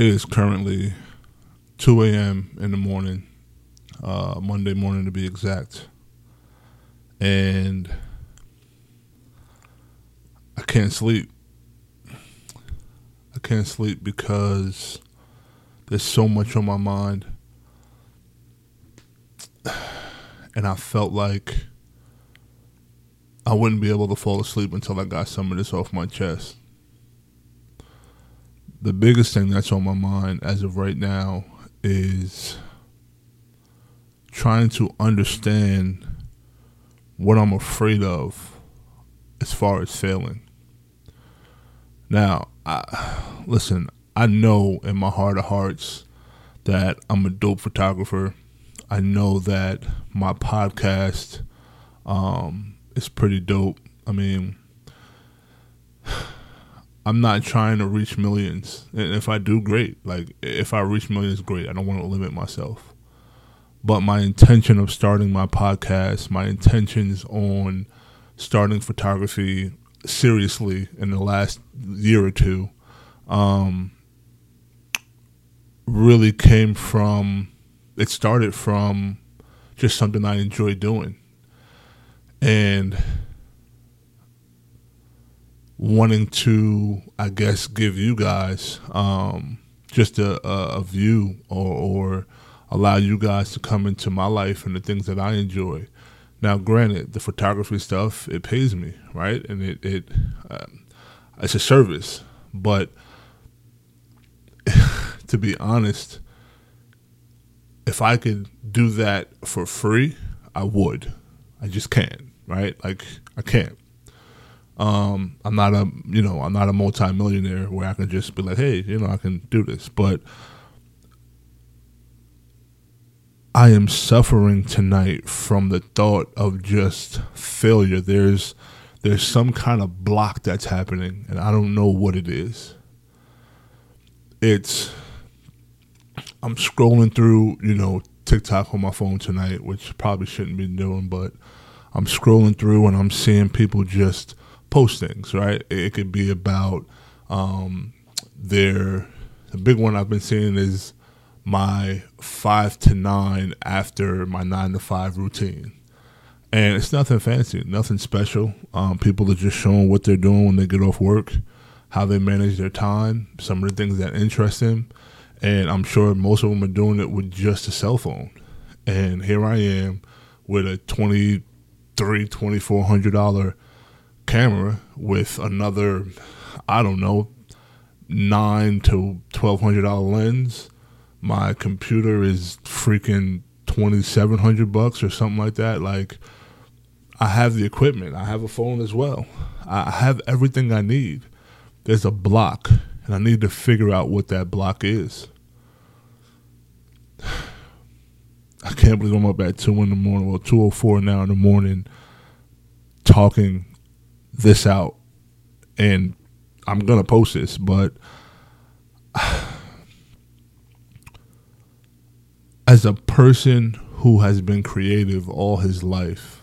It is currently 2 a.m. in the morning, uh, Monday morning to be exact. And I can't sleep. I can't sleep because there's so much on my mind. And I felt like I wouldn't be able to fall asleep until I got some of this off my chest the biggest thing that's on my mind as of right now is trying to understand what I'm afraid of as far as failing. Now, I, listen, I know in my heart of hearts that I'm a dope photographer. I know that my podcast um, is pretty dope. I mean, I'm not trying to reach millions. And if I do, great. Like if I reach millions, great. I don't want to limit myself. But my intention of starting my podcast, my intentions on starting photography seriously in the last year or two, um, really came from. It started from just something I enjoy doing, and wanting to, I guess, give you guys um, just a, a, view or, or, allow you guys to come into my life and the things that I enjoy. Now, granted, the photography stuff it pays me, right, and it it um, it's a service, but to be honest, if I could do that for free, I would. I just can't, right? Like I can't. Um, I'm not a you know I'm not a multimillionaire where I can just be like, hey, you know, I can do this, but I am suffering tonight from the thought of just failure. There's there's some kind of block that's happening, and I don't know what it is. It's I'm scrolling through, you know, TikTok on my phone tonight, which probably shouldn't be doing, but I'm scrolling through and I'm seeing people just postings, right? It could be about um, their. The big one I've been seeing is my five to nine after my nine to five routine. And it's nothing fancy, nothing special. Um, people are just showing what they're doing when they get off work, how they manage their time, some of the things that interest them. And I'm sure most of them are doing it with just a cell phone. And here I am with a $23, $2,400 camera with another, I don't know, nine to twelve hundred dollar lens. My computer is freaking twenty seven hundred bucks or something like that. Like, I have the equipment. I have a phone as well. I have everything I need. There's a block, and I need to figure out what that block is. I can't believe I'm up at two in the morning. Well, two o oh four now in the morning, talking this out and I'm going to post this, but as a person who has been creative all his life,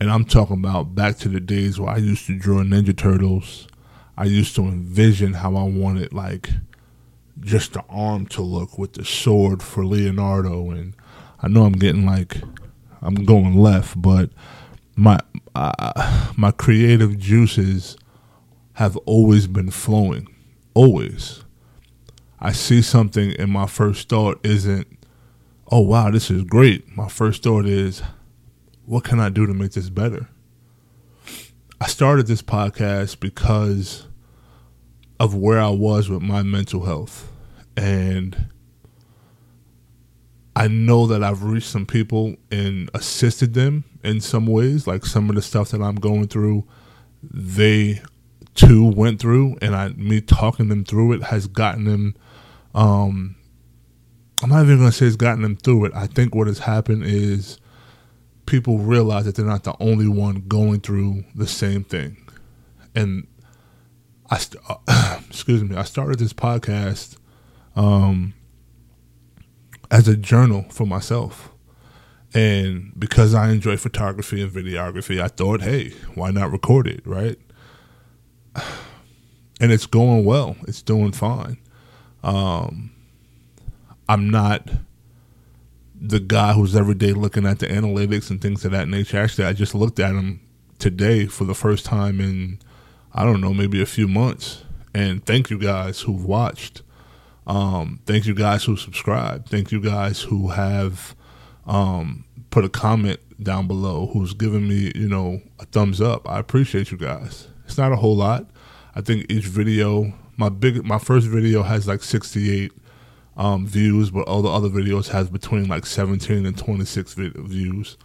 and I'm talking about back to the days where I used to draw Ninja Turtles, I used to envision how I wanted like just the arm to look with the sword for Leonardo and I know I'm getting like I'm going left, but my uh, my creative juices have always been flowing, always. I see something and my first thought isn't, "Oh wow, this is great." My first thought is, "What can I do to make this better?" I started this podcast because of where I was with my mental health and I know that I've reached some people and assisted them in some ways. Like some of the stuff that I'm going through, they too went through, and I me talking them through it has gotten them. Um, I'm not even gonna say it's gotten them through it. I think what has happened is people realize that they're not the only one going through the same thing, and I st- uh, excuse me. I started this podcast. Um, as a journal for myself. And because I enjoy photography and videography, I thought, hey, why not record it, right? And it's going well. It's doing fine. Um, I'm not the guy who's every day looking at the analytics and things of that nature. Actually, I just looked at them today for the first time in I don't know, maybe a few months. And thank you guys who've watched. Um, thank you guys who subscribe. Thank you guys who have um, put a comment down below, who's given me, you know, a thumbs up. I appreciate you guys. It's not a whole lot. I think each video, my big, my first video has like 68 um, views, but all the other videos has between like 17 and 26 views.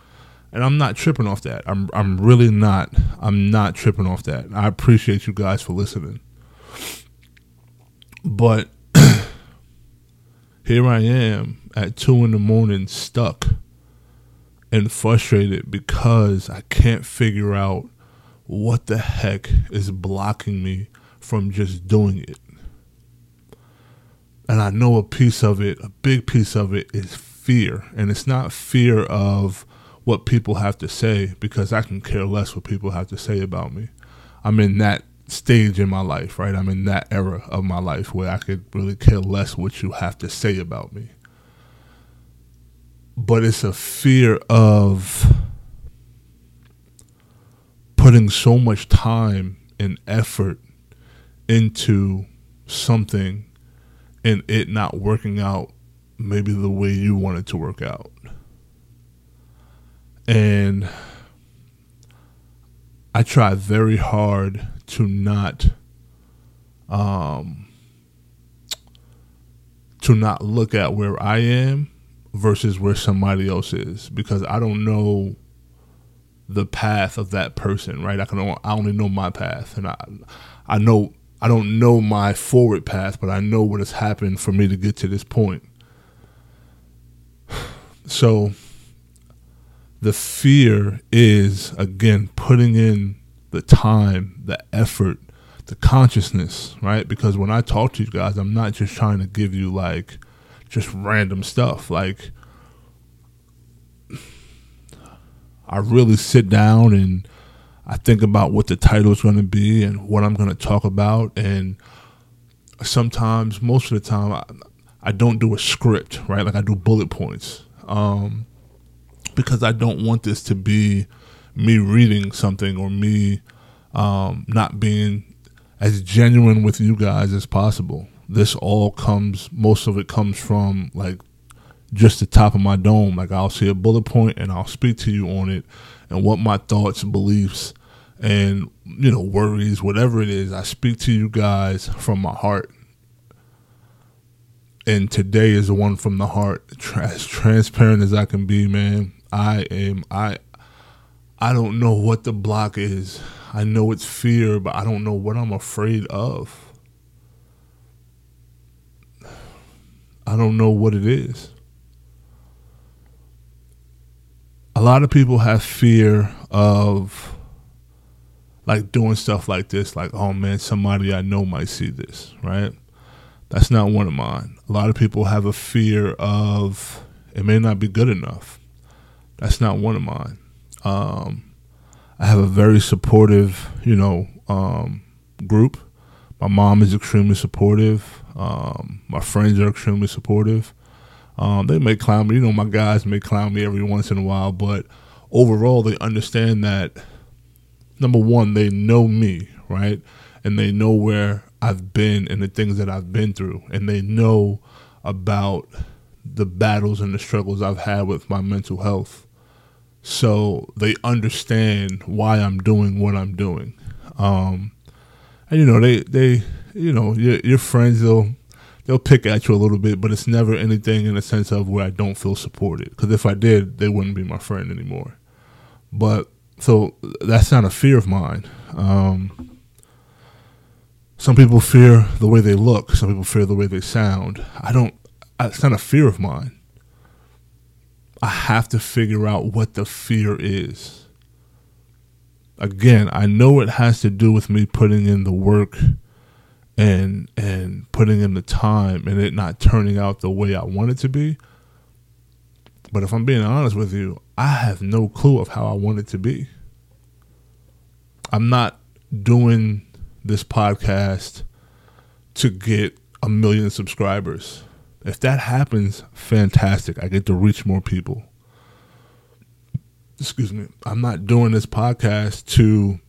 And I'm not tripping off that. I'm I'm really not. I'm not tripping off that. I appreciate you guys for listening. But here I am at two in the morning, stuck and frustrated because I can't figure out what the heck is blocking me from just doing it. And I know a piece of it, a big piece of it, is fear. And it's not fear of what people have to say because I can care less what people have to say about me. I'm in that stage in my life, right? I'm in that era of my life where I could really care less what you have to say about me. But it's a fear of putting so much time and effort into something and it not working out maybe the way you want it to work out. And I try very hard to not um to not look at where I am versus where somebody else is because I don't know the path of that person, right? I can I only know my path and I I know I don't know my forward path, but I know what has happened for me to get to this point. So the fear is again putting in the time, the effort, the consciousness, right? Because when I talk to you guys, I'm not just trying to give you like just random stuff. Like I really sit down and I think about what the title is going to be and what I'm going to talk about. And sometimes, most of the time, I, I don't do a script, right? Like I do bullet points. Um, because I don't want this to be me reading something or me um, not being as genuine with you guys as possible. This all comes, most of it comes from like just the top of my dome. Like I'll see a bullet point and I'll speak to you on it and what my thoughts, beliefs, and you know worries, whatever it is. I speak to you guys from my heart. And today is the one from the heart, as transparent as I can be, man. I am I I don't know what the block is. I know it's fear, but I don't know what I'm afraid of. I don't know what it is. A lot of people have fear of like doing stuff like this, like, oh man, somebody I know might see this, right? That's not one of mine. A lot of people have a fear of it may not be good enough. That's not one of mine. Um, I have a very supportive, you know, um, group. My mom is extremely supportive. Um, my friends are extremely supportive. Um, they may clown me, you know, my guys may clown me every once in a while, but overall, they understand that number one, they know me, right? And they know where I've been and the things that I've been through, and they know about the battles and the struggles I've had with my mental health so they understand why I'm doing what I'm doing. Um, and you know, they they you know your your friends they'll they'll pick at you a little bit, but it's never anything in the sense of where I don't feel supported. Because if I did, they wouldn't be my friend anymore. But so that's not a fear of mine. Um, some people fear the way they look. Some people fear the way they sound. I don't. It's not a fear of mine. I have to figure out what the fear is. Again, I know it has to do with me putting in the work and and putting in the time and it not turning out the way I want it to be. But if I'm being honest with you, I have no clue of how I want it to be. I'm not doing this podcast to get a million subscribers. If that happens, fantastic. I get to reach more people. Excuse me. I'm not doing this podcast to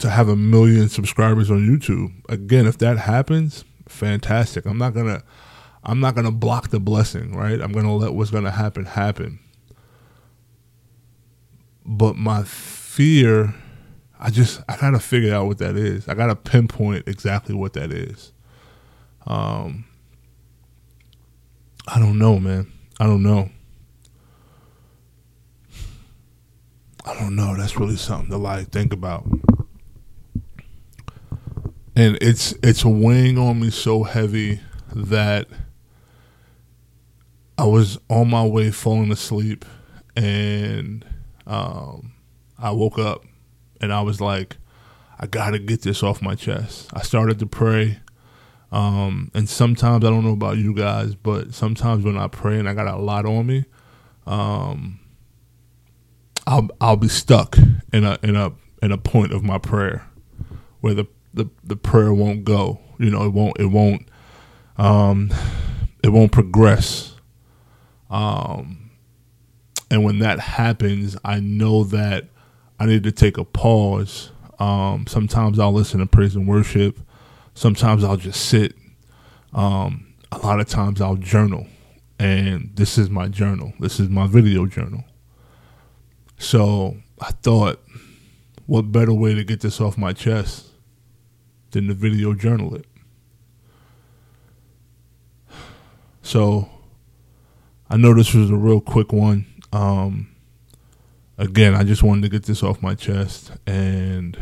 to have a million subscribers on YouTube. Again, if that happens, fantastic. I'm not going to I'm not going to block the blessing, right? I'm going to let what's going to happen happen. But my fear I just I gotta figure out what that is. I gotta pinpoint exactly what that is. Um, I don't know, man. I don't know. I don't know. That's really something to like think about. And it's it's weighing on me so heavy that I was on my way falling asleep and um, I woke up and I was like, I gotta get this off my chest. I started to pray. Um, and sometimes I don't know about you guys, but sometimes when I pray and I got a lot on me, um, I'll I'll be stuck in a in a in a point of my prayer where the, the, the prayer won't go. You know, it won't it won't um, it won't progress. Um, and when that happens, I know that I need to take a pause. Um, sometimes I'll listen to praise and worship. Sometimes I'll just sit. Um, a lot of times I'll journal. And this is my journal. This is my video journal. So I thought, what better way to get this off my chest than to video journal it? So I know this was a real quick one. Um, again, I just wanted to get this off my chest and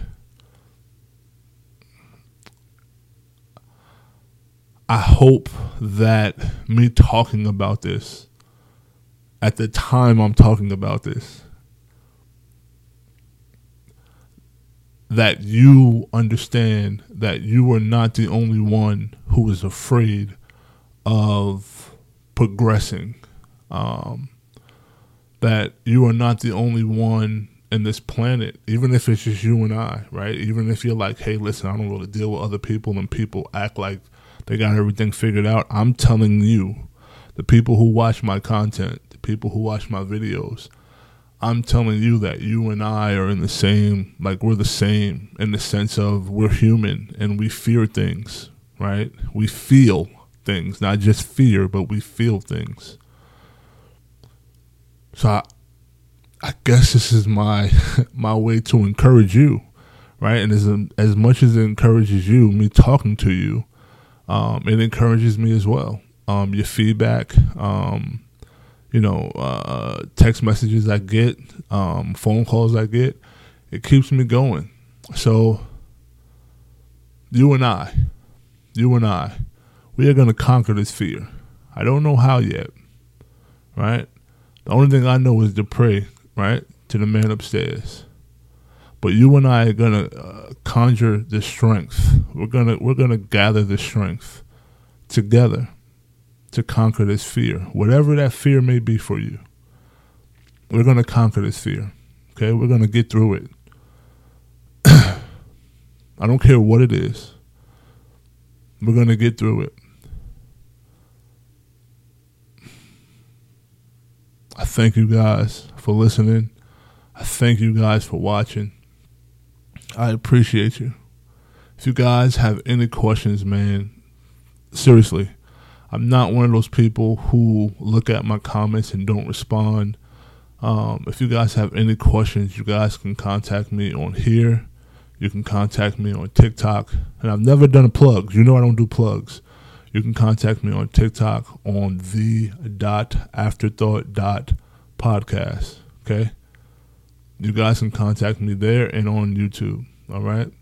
I hope that me talking about this at the time I'm talking about this that you understand that you are not the only one who is afraid of progressing. Um, that you are not the only one in this planet, even if it's just you and I, right? Even if you're like, hey, listen, I don't really deal with other people and people act like they got everything figured out. I'm telling you, the people who watch my content, the people who watch my videos, I'm telling you that you and I are in the same, like we're the same in the sense of we're human and we fear things, right? We feel things, not just fear, but we feel things. So I, I guess this is my my way to encourage you, right? And as as much as it encourages you, me talking to you, um, it encourages me as well. Um, your feedback, um, you know, uh, text messages I get, um, phone calls I get, it keeps me going. So you and I, you and I, we are going to conquer this fear. I don't know how yet, right? The only thing I know is to pray, right, to the man upstairs. But you and I are gonna uh, conjure the strength. We're gonna we're gonna gather the strength together to conquer this fear, whatever that fear may be for you. We're gonna conquer this fear. Okay, we're gonna get through it. I don't care what it is. We're gonna get through it. I thank you guys for listening. I thank you guys for watching. I appreciate you. If you guys have any questions, man, seriously, I'm not one of those people who look at my comments and don't respond. Um, if you guys have any questions, you guys can contact me on here. You can contact me on TikTok. And I've never done a plug. You know I don't do plugs you can contact me on TikTok on the dot afterthought dot podcast. Okay. You guys can contact me there and on YouTube. All right.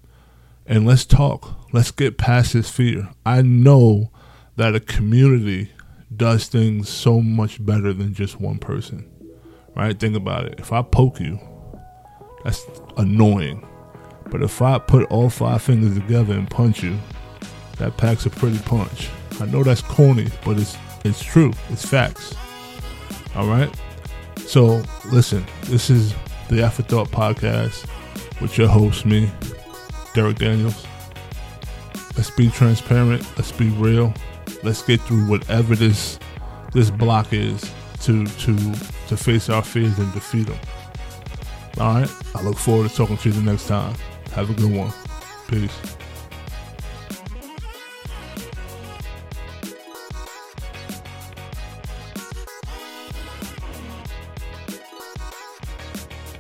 And let's talk. Let's get past this fear. I know that a community does things so much better than just one person. Right? Think about it. If I poke you, that's annoying. But if I put all five fingers together and punch you, that packs a pretty punch. I know that's corny, but it's it's true. It's facts. All right. So listen, this is the Afterthought Podcast with your host, me, Derek Daniels. Let's be transparent. Let's be real. Let's get through whatever this this block is to to to face our fears and defeat them. All right. I look forward to talking to you the next time. Have a good one. Peace.